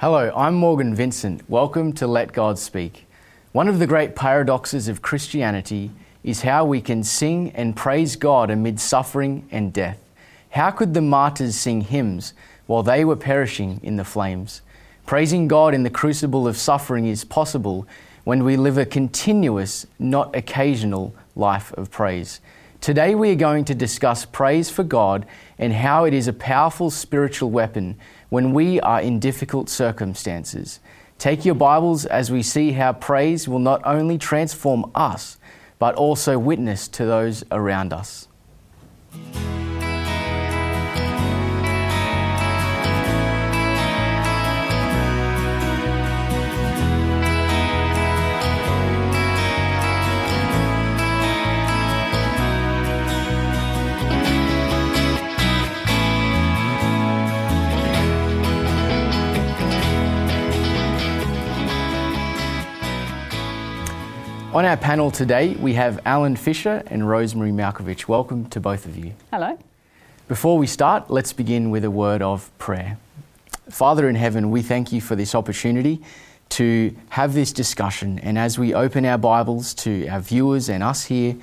Hello, I'm Morgan Vincent. Welcome to Let God Speak. One of the great paradoxes of Christianity is how we can sing and praise God amid suffering and death. How could the martyrs sing hymns while they were perishing in the flames? Praising God in the crucible of suffering is possible when we live a continuous, not occasional life of praise. Today we are going to discuss praise for God and how it is a powerful spiritual weapon when we are in difficult circumstances. Take your Bibles as we see how praise will not only transform us, but also witness to those around us. On our panel today, we have Alan Fisher and Rosemary Malkovich. Welcome to both of you. Hello. Before we start, let's begin with a word of prayer. Father in heaven, we thank you for this opportunity to have this discussion. And as we open our Bibles to our viewers and us here,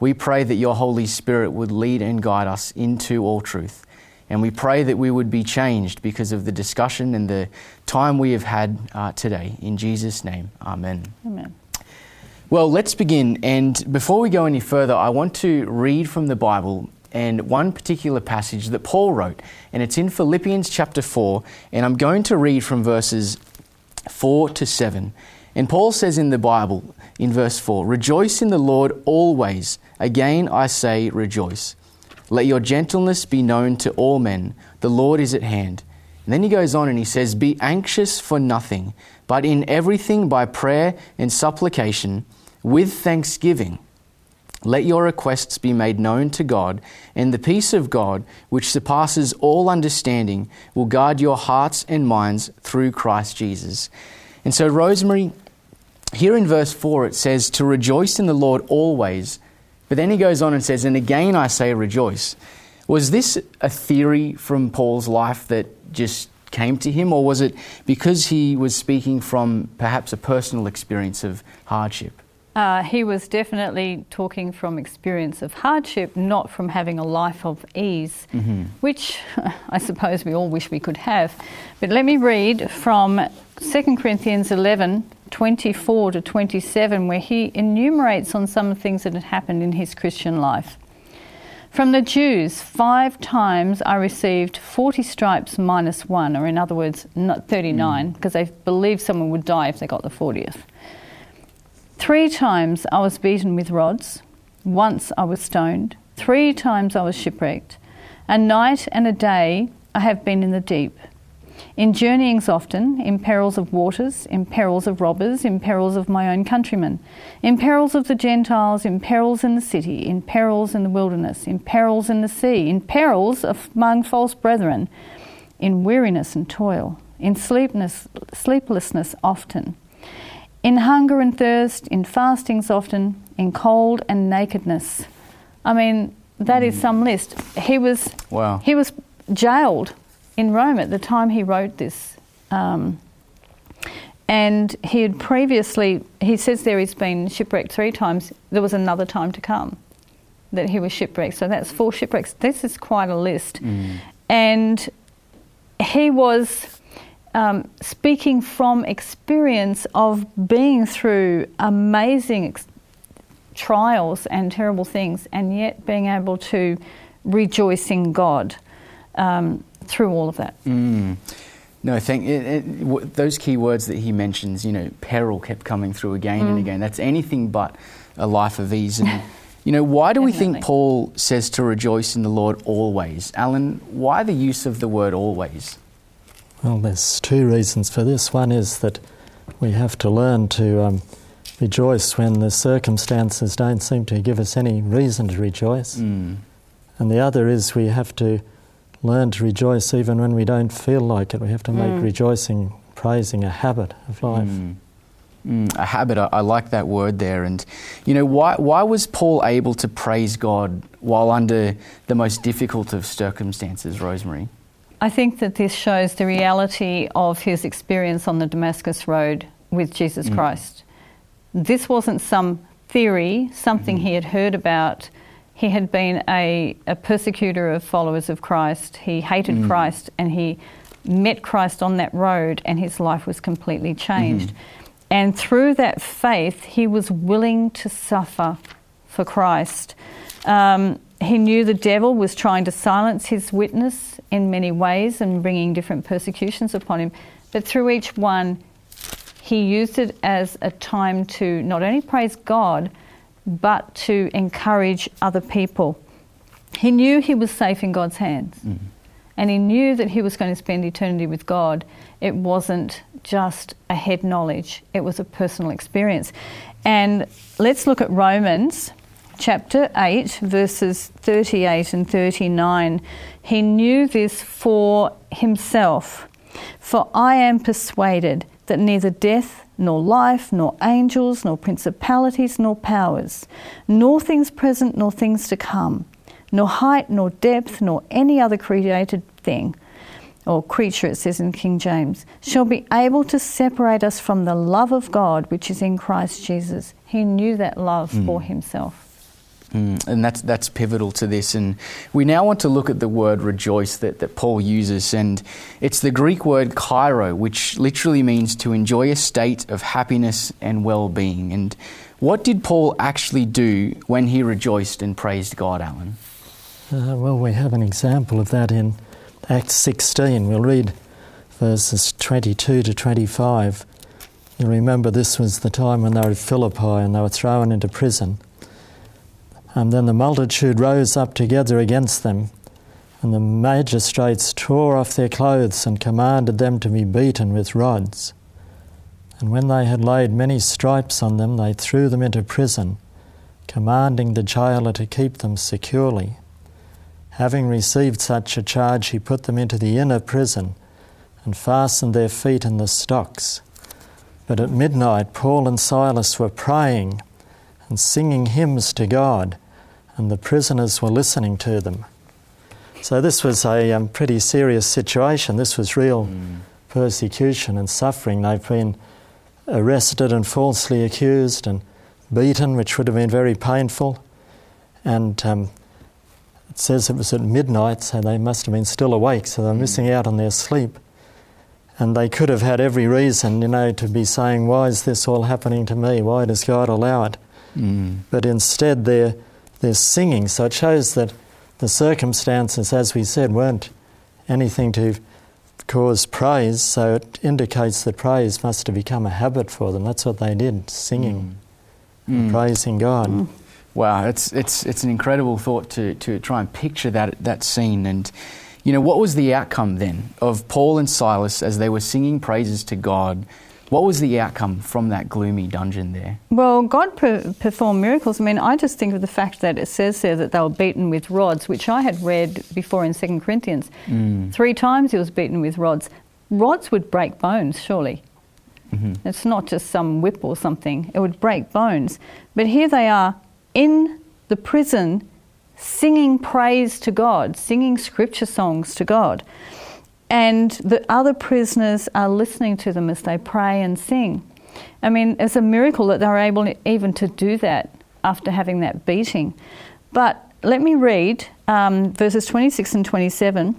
we pray that your Holy Spirit would lead and guide us into all truth. And we pray that we would be changed because of the discussion and the time we have had uh, today. In Jesus' name, amen. Amen. Well, let's begin. And before we go any further, I want to read from the Bible and one particular passage that Paul wrote. And it's in Philippians chapter 4. And I'm going to read from verses 4 to 7. And Paul says in the Bible, in verse 4, Rejoice in the Lord always. Again, I say, rejoice. Let your gentleness be known to all men. The Lord is at hand. And then he goes on and he says, Be anxious for nothing, but in everything by prayer and supplication with thanksgiving. Let your requests be made known to God, and the peace of God, which surpasses all understanding, will guard your hearts and minds through Christ Jesus. And so, Rosemary, here in verse 4, it says, To rejoice in the Lord always. But then he goes on and says, And again I say rejoice. Was this a theory from Paul's life that just came to him, or was it because he was speaking from perhaps a personal experience of hardship? Uh, he was definitely talking from experience of hardship, not from having a life of ease, mm-hmm. which I suppose we all wish we could have. But let me read from 2 Corinthians 11 24 to 27, where he enumerates on some things that had happened in his Christian life. From the Jews, five times I received 40 stripes minus one, or in other words, not 39, mm. because they believed someone would die if they got the 40th. Three times I was beaten with rods. Once I was stoned. Three times I was shipwrecked. A night and a day I have been in the deep. In journeyings often, in perils of waters, in perils of robbers, in perils of my own countrymen, in perils of the Gentiles, in perils in the city, in perils in the wilderness, in perils in the sea, in perils among false brethren, in weariness and toil, in sleeplessness, sleeplessness often in hunger and thirst, in fastings often, in cold and nakedness. I mean, that mm. is some list. He was wow. He was jailed in Rome at the time he wrote this. Um, and he had previously, he says there he's been shipwrecked three times. There was another time to come that he was shipwrecked. So that's four shipwrecks. This is quite a list. Mm. And he was um, speaking from experience of being through amazing ex- trials and terrible things, and yet being able to rejoice in God um, through all of that. Mm. No, thank it, it, w- those key words that he mentions. You know, peril kept coming through again mm. and again. That's anything but a life of ease. And you know, why do we think Paul says to rejoice in the Lord always? Alan, why the use of the word always? Well, there's two reasons for this. One is that we have to learn to um, rejoice when the circumstances don't seem to give us any reason to rejoice. Mm. And the other is we have to learn to rejoice even when we don't feel like it. We have to make mm. rejoicing, praising a habit of life. Mm. Mm, a habit, I, I, like that word there. And, you know, why, why was Paul able to praise God while under the most difficult of circumstances, Rosemary? I think that this shows the reality of his experience on the Damascus Road with Jesus Mm. Christ. This wasn't some theory, something Mm-hmm. he had heard about. He had been a, a persecutor of followers of Christ. He hated Mm. Christ and he met Christ on that road, and his life was completely changed. Mm-hmm. And through that faith, he was willing to suffer for Christ. Um, he knew the devil was trying to silence his witness in many ways and bringing different persecutions upon him. But through each one, he used it as a time to not only praise God, but to encourage other people. He knew he was safe in God's hands. Mm-hmm. And he knew that he was going to spend eternity with God. It wasn't just a head knowledge, it was a personal experience. And let's look at Romans chapter 8, verses 38 and 39. He knew this for himself. For I am persuaded that neither death, nor life, nor angels, nor principalities, nor powers, nor things present, nor things to come, nor height, nor depth, nor any other created thing, or creature, it says in King James, shall be able to separate us from the love of God which is in Christ Jesus. He knew that love for hmm. himself. Mm, and that's that's pivotal to this. And we now want to look at the word rejoice that, that Paul uses, and it's the Greek word kairo, which literally means to enjoy a state of happiness and well-being. And what did Paul actually do when he rejoiced and praised God, Alan? Uh, well, we have an example of that in Acts 16. We'll read verses 22 to 25. You remember this was the time when they were at Philippi and they were thrown into prison. And then the multitude rose up together against them, and the magistrates tore off their clothes and commanded them to be beaten with rods. And when they had laid many stripes on them, they threw them into prison, commanding the jailer to keep them securely. Having received such a charge, he put them into the inner prison and fastened their feet in the stocks. But at midnight, Paul and Silas were praying and singing hymns to God, and the prisoners were listening to them. So, this was a um, pretty serious situation. This was real persecution and suffering. They've been arrested and falsely accused and beaten, which would have been very painful. And um, it says it was at midnight, so they must have been still awake, so they're missing out on their sleep. And they could have had every reason, you know, to be saying, Why is this all happening to me? Why does God allow it? Mm. But instead, they're, they're singing. So it shows that the circumstances, as we said, weren't anything to cause praise. So it indicates that praise must have become a habit for them. That's what they did, singing, Mm. praising God. Wow, it's it's it's an incredible thought to to try and picture that that scene and you know what was the outcome then of Paul and Silas as they were singing praises to God? What was the outcome from that gloomy dungeon there? Well, God per- performed miracles. I mean, I just think of the fact that it says there that they were beaten with rods, which I had read before in 2 Corinthians. Mm. Three times he was beaten with rods. Rods would break bones, surely. Mm-hmm. It's not just some whip or something, it would break bones. But here they are in the prison singing praise to God, singing scripture songs to God. And the other prisoners are listening to them as they pray and sing. I mean, it's a miracle that they were able even to do that after having that beating. But let me read um, verses 26 and 27.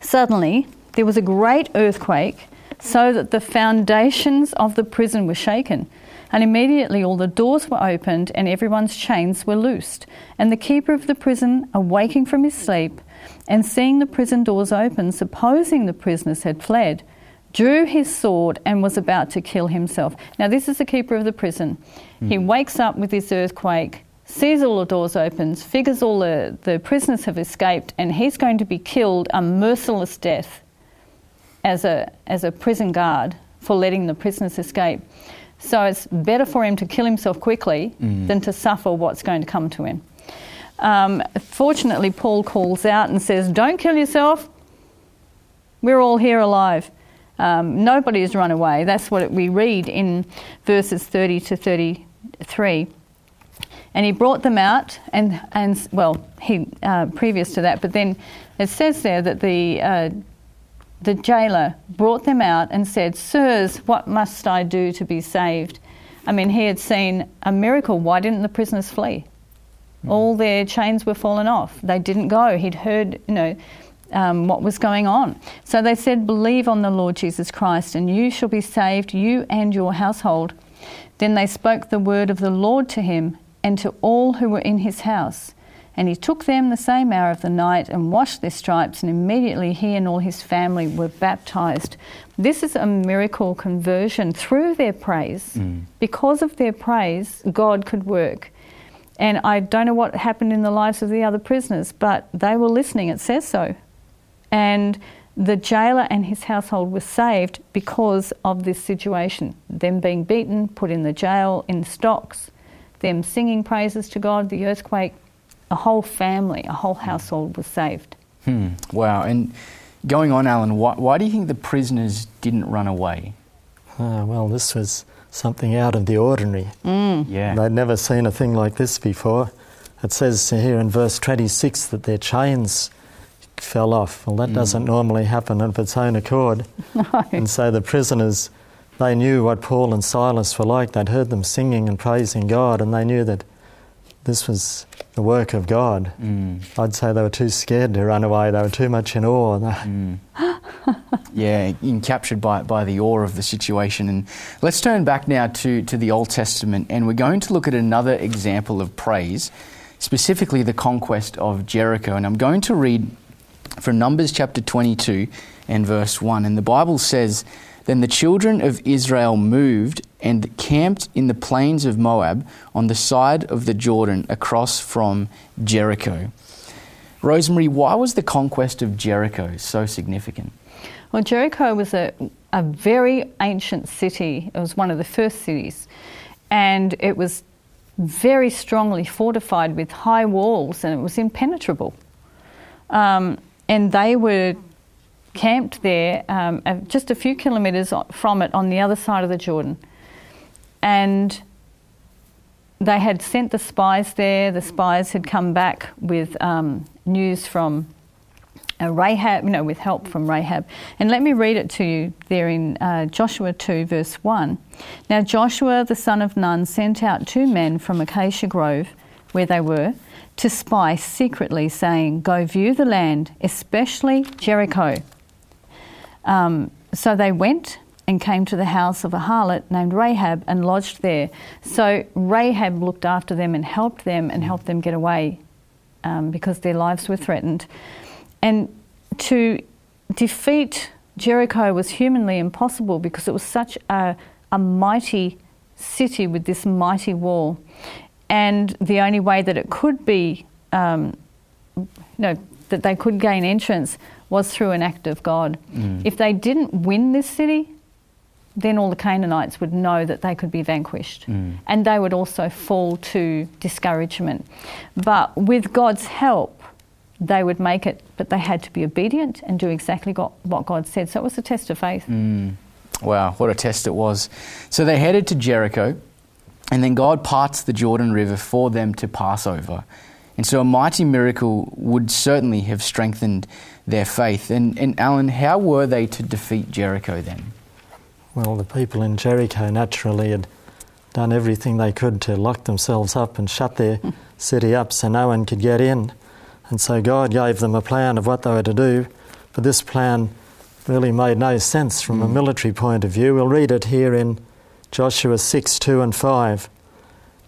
Suddenly, there was a great earthquake, so that the foundations of the prison were shaken. And immediately all the doors were opened and everyone's chains were loosed. And the keeper of the prison, awaking from his sleep and seeing the prison doors open, supposing the prisoners had fled, drew his sword and was about to kill himself. Now, this is the keeper of the prison. He hmm. wakes up with this earthquake, sees all the doors open, figures all the, the prisoners have escaped, and he's going to be killed a merciless death as a, as a prison guard for letting the prisoners escape. So it's better for him to kill himself quickly hmm. than to suffer what's going to come to him. Um, fortunately, Paul calls out and says, Don't kill yourself. We're all here alive. Um, nobody has run away. That's what we read in verses 30 to 33. And he brought them out, and, and well, he uh, previous to that, but then it says there that the, uh, the jailer brought them out and said, Sirs, what must I do to be saved? I mean, he had seen a miracle. Why didn't the prisoners flee? Mm. All their chains were fallen off. They didn't go. He'd heard, you know, um, what was going on. So they said, Believe on the Lord Jesus Christ, and you shall be saved, you and your household. Then they spoke the word of the Lord to him and to all who were in his house. And he took them the same hour of the night and washed their stripes, and immediately he and all his family were baptized. This is a miracle conversion through their praise. Mm. Because of their praise, God could work. And I don't know what happened in the lives of the other prisoners, but they were listening. It says so. And the jailer and his household were saved because of this situation them being beaten, put in the jail, in stocks, them singing praises to God, the earthquake. A whole family, a whole household was saved. Hmm. Wow. And going on, Alan, why, why, do you think the prisoners didn't run away? Uh, well, this was something out of the ordinary. Mm. Yeah. They'd never seen a thing like this before. It says here in verse 26 that their chains fell off. Well, that mm. doesn't normally happen of its own accord. No. And so the prisoners, they knew what Paul and Silas were like. They'd heard them singing and praising God, and they knew that this was the work of God. Mm. I'd say they were too scared to run away. They were too much in awe. Mm. yeah, captured by, by the awe of the situation. And let's turn back now to, to the Old Testament, and we're going to look at another example of praise, specifically the conquest of Jericho. And I'm going to read from Numbers chapter 22 and verse 1. And the Bible says, Then the children of Israel moved and camped in the plains of Moab on the side of the Jordan across from Jericho. Rosemary, why was the conquest of Jericho so significant? Well, Jericho was a, a very ancient city. It was one of the first cities. And it was very strongly fortified with high walls and it was impenetrable. Um, and they were camped there um, just a few kilometres from it on the other side of the Jordan. And they had sent the spies there. The spies had come back with um, news from uh, Rahab, you know, with help from Rahab. And let me read it to you there in uh, Joshua 2, verse 1. Now Joshua the son of Nun sent out two men from Acacia Grove, where they were, to spy secretly, saying, Go view the land, especially Jericho. Um, so they went and came to the house of a harlot named Rahab and lodged there. So Rahab looked after them and helped them and helped them get away um, because their lives were threatened. And to defeat Jericho was humanly impossible because it was such a, a mighty city with this mighty wall and the only way that it could be, um, you know, that they could gain entrance was through an act of God. Mm. If they didn't win this city, then all the Canaanites would know that they could be vanquished. Mm. And they would also fall to discouragement. But with God's help, they would make it, but they had to be obedient and do exactly what God said. So it was a test of faith. Mm. Wow, what a test it was. So they headed to Jericho. And then God parts the Jordan River for them to pass over. And so a mighty miracle would certainly have strengthened their faith. And, and Alan, how were they to defeat Jericho then? Well, the people in Jericho naturally had done everything they could to lock themselves up and shut their city up so no one could get in. And so God gave them a plan of what they were to do, but this plan really made no sense from mm. a military point of view. We'll read it here in Joshua 6 2 and 5.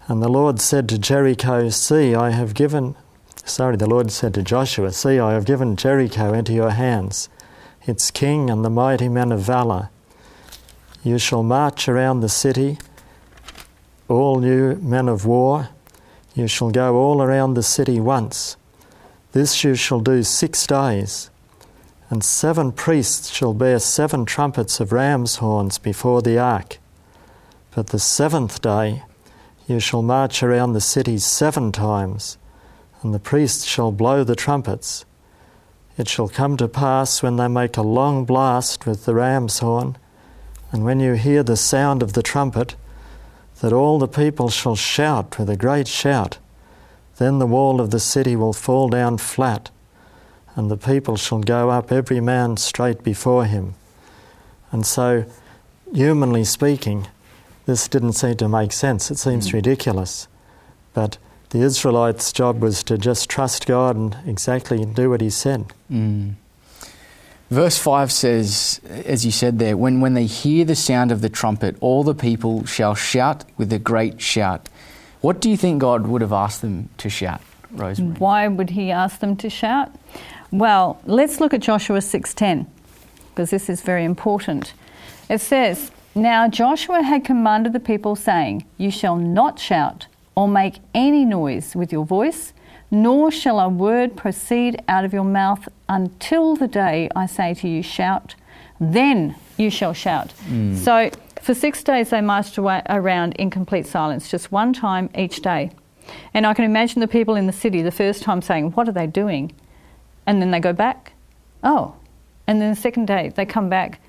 And the Lord said to Jericho, See, I have given, sorry, the Lord said to Joshua, See, I have given Jericho into your hands, its king and the mighty men of valour. You shall march around the city, all you men of war. You shall go all around the city once. This you shall do six days. And seven priests shall bear seven trumpets of ram's horns before the ark. But the seventh day you shall march around the city seven times, and the priests shall blow the trumpets. It shall come to pass when they make a long blast with the ram's horn, and when you hear the sound of the trumpet, that all the people shall shout with a great shout. Then the wall of the city will fall down flat, and the people shall go up every man straight before him. And so, humanly speaking, this didn't seem to make sense. It seems mm. ridiculous. But the Israelites' job was to just trust God and exactly do what He said. Mm. Verse 5 says, as you said there, when, when they hear the sound of the trumpet, all the people shall shout with a great shout. What do you think God would have asked them to shout, Rosemary? Why would He ask them to shout? Well, let's look at Joshua 6:10 because this is very important. It says, "Now Joshua had commanded the people saying, you shall not shout or make any noise with your voice, nor shall a word proceed out of your mouth until the day I say to you, shout, then you shall shout. Mm. So for six days they marched away, around in complete silence, just one time each day. And I can imagine the people in the city the first time saying, What are they doing? And then they go back, Oh. And then the second day they come back,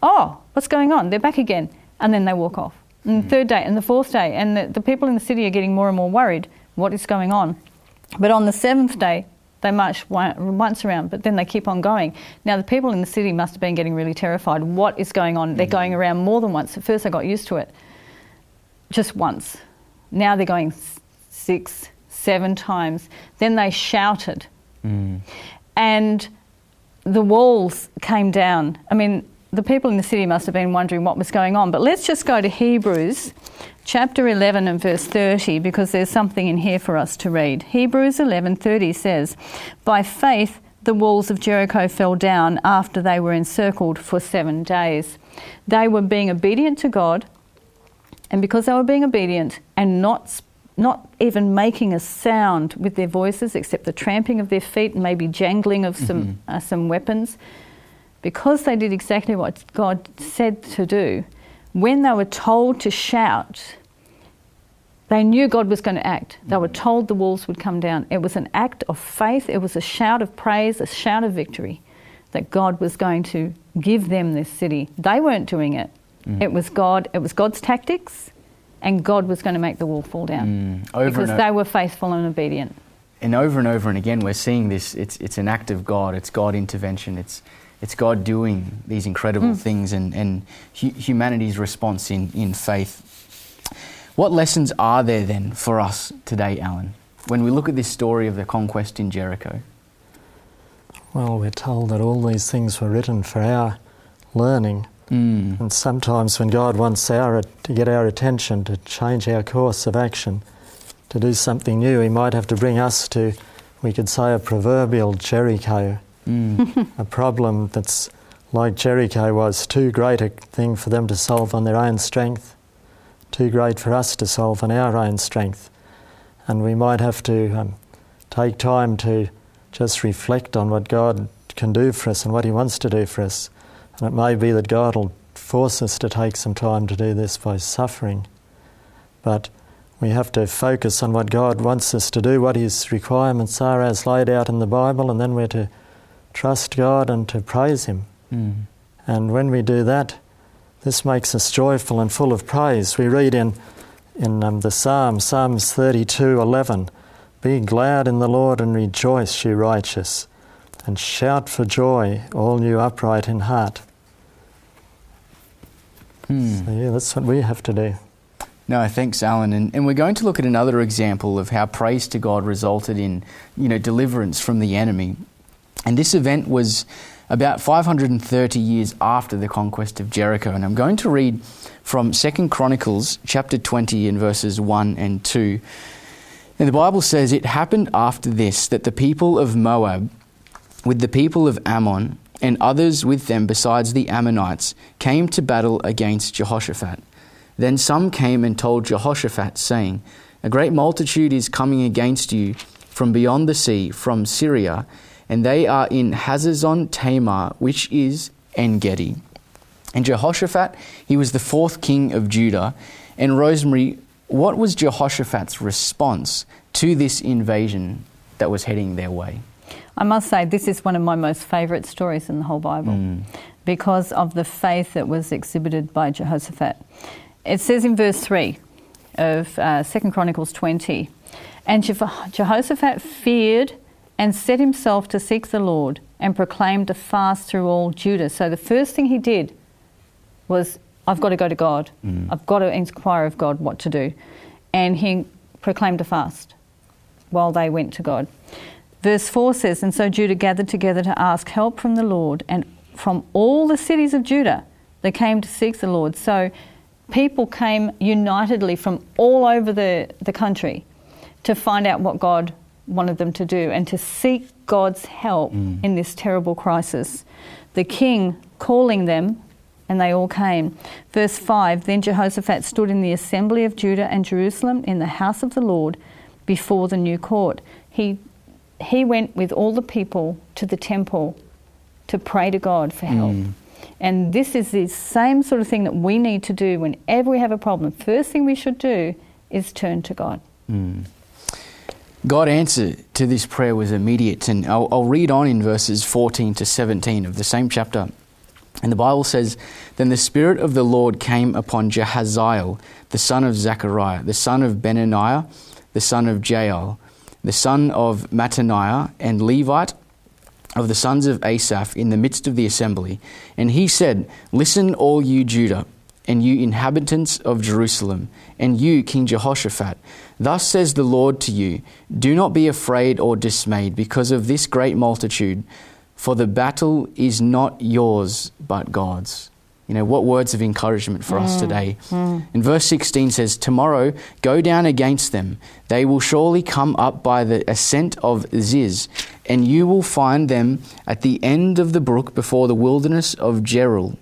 Oh, what's going on? They're back again. And then they walk off. And the mm. third day and the fourth day. And the, the people in the city are getting more and more worried. What is going on? But on the seventh day, they march once around, but then they keep on going. Now, the people in the city must have been getting really terrified. What is going on? They're mm. going around more than once. At first, I got used to it, just once. Now they're going six, seven times. Then they shouted. Mm. And the walls came down. I mean, the people in the city must have been wondering what was going on. But let's just go to Hebrews chapter 11 and verse 30 because there's something in here for us to read. Hebrews 11:30 says, "By faith the walls of Jericho fell down after they were encircled for 7 days. They were being obedient to God, and because they were being obedient and not not even making a sound with their voices except the tramping of their feet and maybe jangling of some mm-hmm. uh, some weapons, because they did exactly what God said to do, when they were told to shout, they knew God was going to act. They were told the walls would come down. It was an act of faith, it was a shout of praise, a shout of victory that God was going to give them this city. They weren't doing it. Mm. It was God, it was God's tactics, and God was going to make the wall fall down. Mm. because they were faithful and obedient. And over and over and again, we're seeing this. It's, it's an act of God, it's God intervention, it's, it's God doing these incredible mm. things and, and hu- humanity's response in, in faith. What lessons are there then for us today, Alan, when we look at this story of the conquest in Jericho? Well, we're told that all these things were written for our learning. Mm. And sometimes when God wants our, to get our attention, to change our course of action, to do something new, He might have to bring us to, we could say, a proverbial Jericho. Mm. a problem that's like Jericho was too great a thing for them to solve on their own strength too great for us to solve on our own strength. And we might have to um, take time to just reflect on what God can do for us and what He wants to do for us. And it may be that God will force us to take some time to do this by suffering. But we have to focus on what God wants us to do, what His requirements are as laid out in the Bible, and then we're to trust God and to praise Him. Mm. And when we do that, this makes us joyful and full of praise. We read in, in um, the Psalm, Psalms 32 11, Be glad in the Lord and rejoice, you righteous, and shout for joy, all you upright in heart. Hmm. So, yeah, that's what we have to do. No, thanks, Alan. And, and we're going to look at another example of how praise to God resulted in, you know, deliverance from the enemy. And this event was about 530 years after the conquest of Jericho. And I'm going to read from 2 Chronicles chapter 20 and verses 1 and 2. And the Bible says, It happened after this that the people of Moab, with the people of Ammon, and others with them besides the Ammonites, came to battle against Jehoshaphat. Then some came and told Jehoshaphat, saying, A great multitude is coming against you from beyond the sea, from Syria and they are in Hazazon Tamar, which is En Gedi. And Jehoshaphat, he was the fourth king of Judah. And Rosemary, what was Jehoshaphat's response to this invasion that was heading their way? I must say, this is one of my most favourite stories in the whole Bible mm. because of the faith that was exhibited by Jehoshaphat. It says in verse 3 of uh, 2 Chronicles 20. And Jeho- Jehoshaphat feared and set himself to seek the Lord and proclaimed a fast through all Judah. So the first thing he did was, I've got to go to God. Mm. I've got to inquire of God what to do. And he proclaimed a fast while they went to God. Verse 4 says, And so Judah gathered together to ask help from the Lord, and from all the cities of Judah they came to seek the Lord. So people came unitedly from all over the, the country to find out what God wanted them to do and to seek God's help mm. in this terrible crisis. The king calling them, and they all came. Verse 5 Then Jehoshaphat stood in the assembly of Judah and Jerusalem in the house of the Lord before the new court. He, he went with all the people to the temple to pray to God for help. Mm. And this is the same sort of thing that we need to do whenever we have a problem. First thing we should do is turn to God. Mm. God's answer to this prayer was immediate, and I'll, I'll read on in verses 14 to 17 of the same chapter. And the Bible says, Then the Spirit of the Lord came upon Jehaziel, the son of Zechariah, the son of Benaniah, the son of Jael, the son of Mattaniah, and Levite of the sons of Asaph in the midst of the assembly. And he said, Listen, all you Judah, and you inhabitants of Jerusalem, and you, King Jehoshaphat. Thus says the Lord to you Do not be afraid or dismayed because of this great multitude, for the battle is not yours, but God's. You know, what words of encouragement for us hmm. today. Hmm. And verse 16 says, Tomorrow go down against them. They will surely come up by the ascent of Ziz, and you will find them at the end of the brook before the wilderness of Jeruel.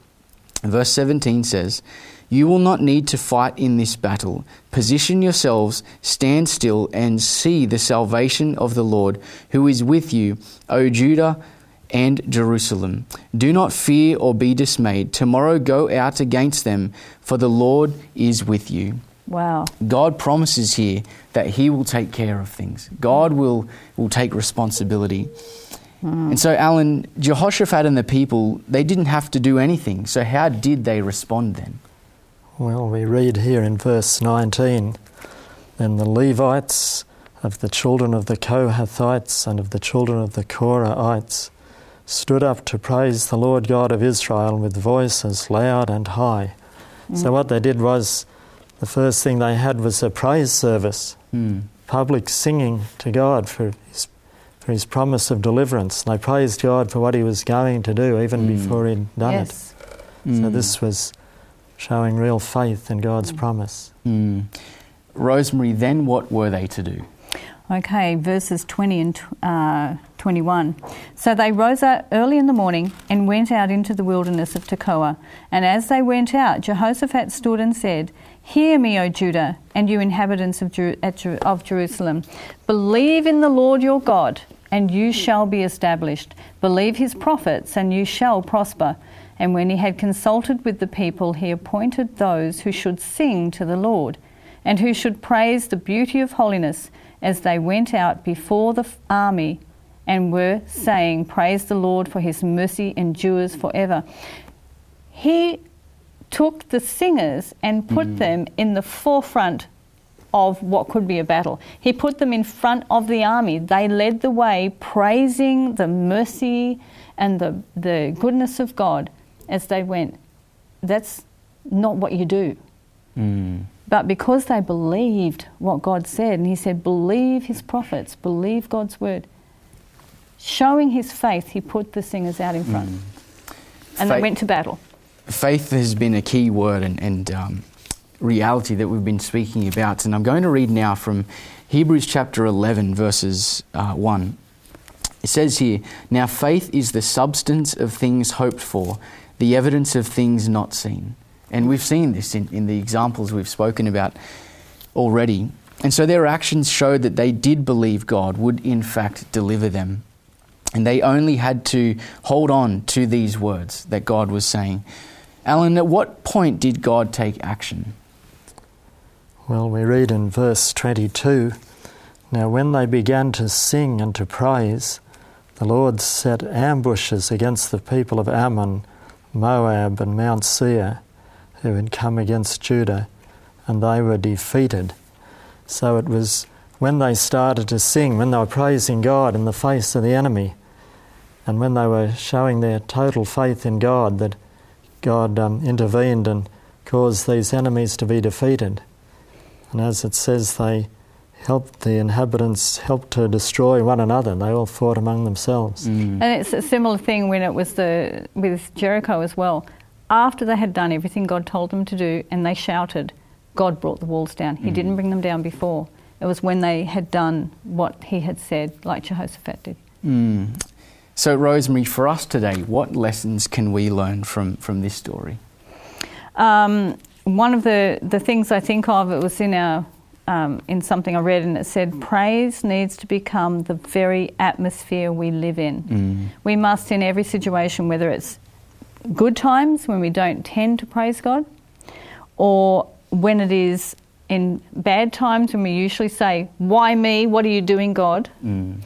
Verse 17 says, You will not need to fight in this battle. Position yourselves, stand still, and see the salvation of the Lord, who is with you, O Judah and Jerusalem. Do not fear or be dismayed. Tomorrow go out against them, for the Lord is with you. Wow. God promises here that He will take care of things. God will, will take responsibility. And so, Alan, Jehoshaphat and the people, they didn't have to do anything. So, how did they respond then? Well, we read here in verse 19 Then the Levites of the children of the Kohathites and of the children of the Korahites stood up to praise the Lord God of Israel with voices loud and high. So, what they did was the first thing they had was a praise service, Hmm. public singing to God for his, for his promise of deliverance. And They praised God for what he was going to do even Mm. before he'd done it. yes. So, Mm. this was showing real faith in God's promise. Hmm. Rosemary, then what were they to do? Okay, verses 20 and uh, 21. So they rose up early in the morning and went out into the wilderness of Tekoa. And as they went out, Jehoshaphat stood and said, Hear me, O Judah, and you inhabitants of, Jer- at Jer- of Jerusalem. Believe in the Lord your God, and you shall be established. Believe his prophets, and you shall prosper. And when he had consulted with the people, he appointed those who should sing to the Lord, and who should praise the beauty of holiness as they went out before the army and were saying, Praise the Lord, for his mercy endures forever. He took the singers and put mm. them in the forefront of what could be a battle. He put them in front of the army. They led the way, praising the mercy and the, the goodness of God as they went. That's not what you do. Hmm. But because they believed what God said, and He said, believe His prophets, believe God's word, showing His faith, He put the singers out in front. And they went to battle. Faith has been a key word and, and um, reality that we've been speaking about. And I'm going to read now from Hebrews chapter 11, verses uh, 1. It says here, Now faith is the substance of things hoped for, the evidence of things not seen. And we've seen this in, in the examples we've spoken about already. And so their actions showed that they did believe God would, in fact, deliver them. And they only had to hold on to these words that God was saying. Alan, at what point did God take action? Well, we read in verse 22 Now, when they began to sing and to praise, the Lord set ambushes against the people of Ammon, Moab, and Mount Seir, who had come against Judah, and they were defeated. So it was when they started to sing, when they were praising God in the face of the enemy, and when they were showing their total faith in God, that God um, intervened and caused these enemies to be defeated. And as it says, they helped the inhabitants helped to destroy one another. They all fought among themselves. And it's a similar thing when it was the with Jericho as well. After they had done everything God told them to do, and they shouted, God brought the walls down. He didn't bring them down before. It was when they had done what He had said, like Jehoshaphat did. Mm. So, Rosemary, for us today, what lessons can we learn from, from this story? Um, one of the, the things I think of, it was in our um, in something I read, and it said, "Praise needs to become the very atmosphere we live in. Mm. We must, in every situation, whether it's good times when we don't tend to praise God, or when it is in bad times when we usually say, "Why me? What are you doing, God?" Mm.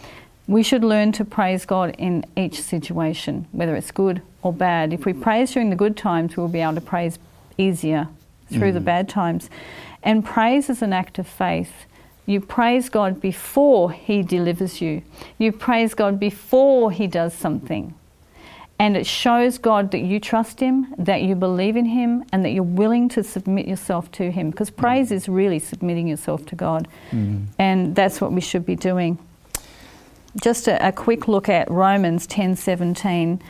We should learn to praise God in each situation, whether it's good or bad. If we praise during the good times, we'll be able to praise easier through the Mm. bad times. And praise is an act of faith. You praise God before He delivers you, you praise God before He does something. And it shows God that you trust Him, that you believe in Him, and that you're willing to submit yourself to Him. Because praise is really submitting yourself to God. Mm. And that's what we should be doing. Just a, a quick look at Romans 10:17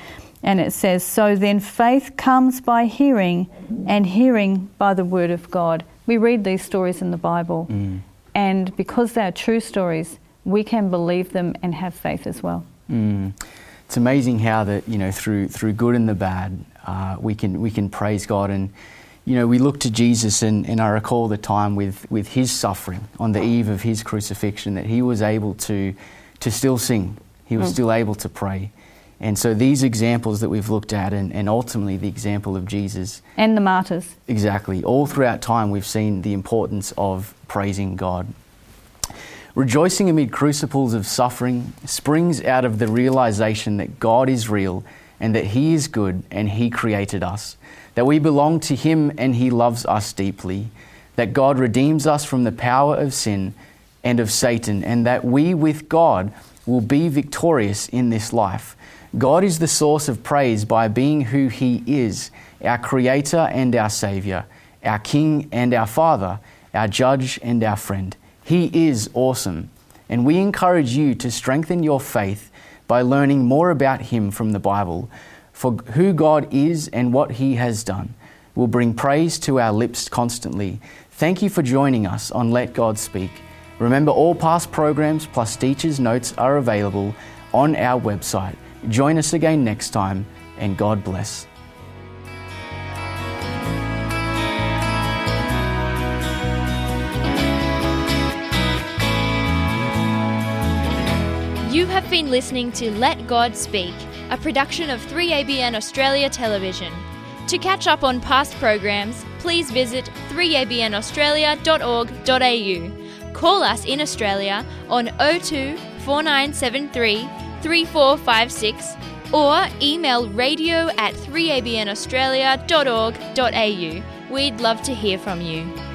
and it says so then faith comes by hearing and hearing by the word of God. We read these stories in the Bible Mm. and because they are true stories, we can believe them and have faith as well. Mm. It's amazing how that you know through through good and the bad, uh, we can we can praise God and you know we look to Jesus and, and I recall the time with with his suffering on the eve of his crucifixion that he was able to to still sing, he was Mm. still able to pray, and so these examples that we've looked at and, and ultimately the example of Jesus And the martyrs. Exactly. All throughout time, we've seen the importance of praising God. Rejoicing amid crucibles of suffering springs out of the realization that God is real and that He is good and He created us, that we belong to Him and He loves us deeply, that God redeems us from the power of sin and of Satan, and that we with God will be victorious in this life. God is the source of praise by being who He is, our Creator and our Saviour, our King and our Father, our Judge and our friend. He is awesome, and we encourage you to strengthen your faith by learning more about Him from the Bible. For who God is and what He has done will bring praise to our lips constantly. Thank you for joining us on Let God Speak. Remember, all past programs plus teachers' notes are available on our website. Join us again next time, and God bless. You have been listening to Let God Speak, a production of 3ABN Australia Television. To catch up on past programs, please visit 3abnaustralia.org.au. Call us in Australia on 02 4973 3456 or email radio at 3abnaustralia.org.au. We'd love to hear from you.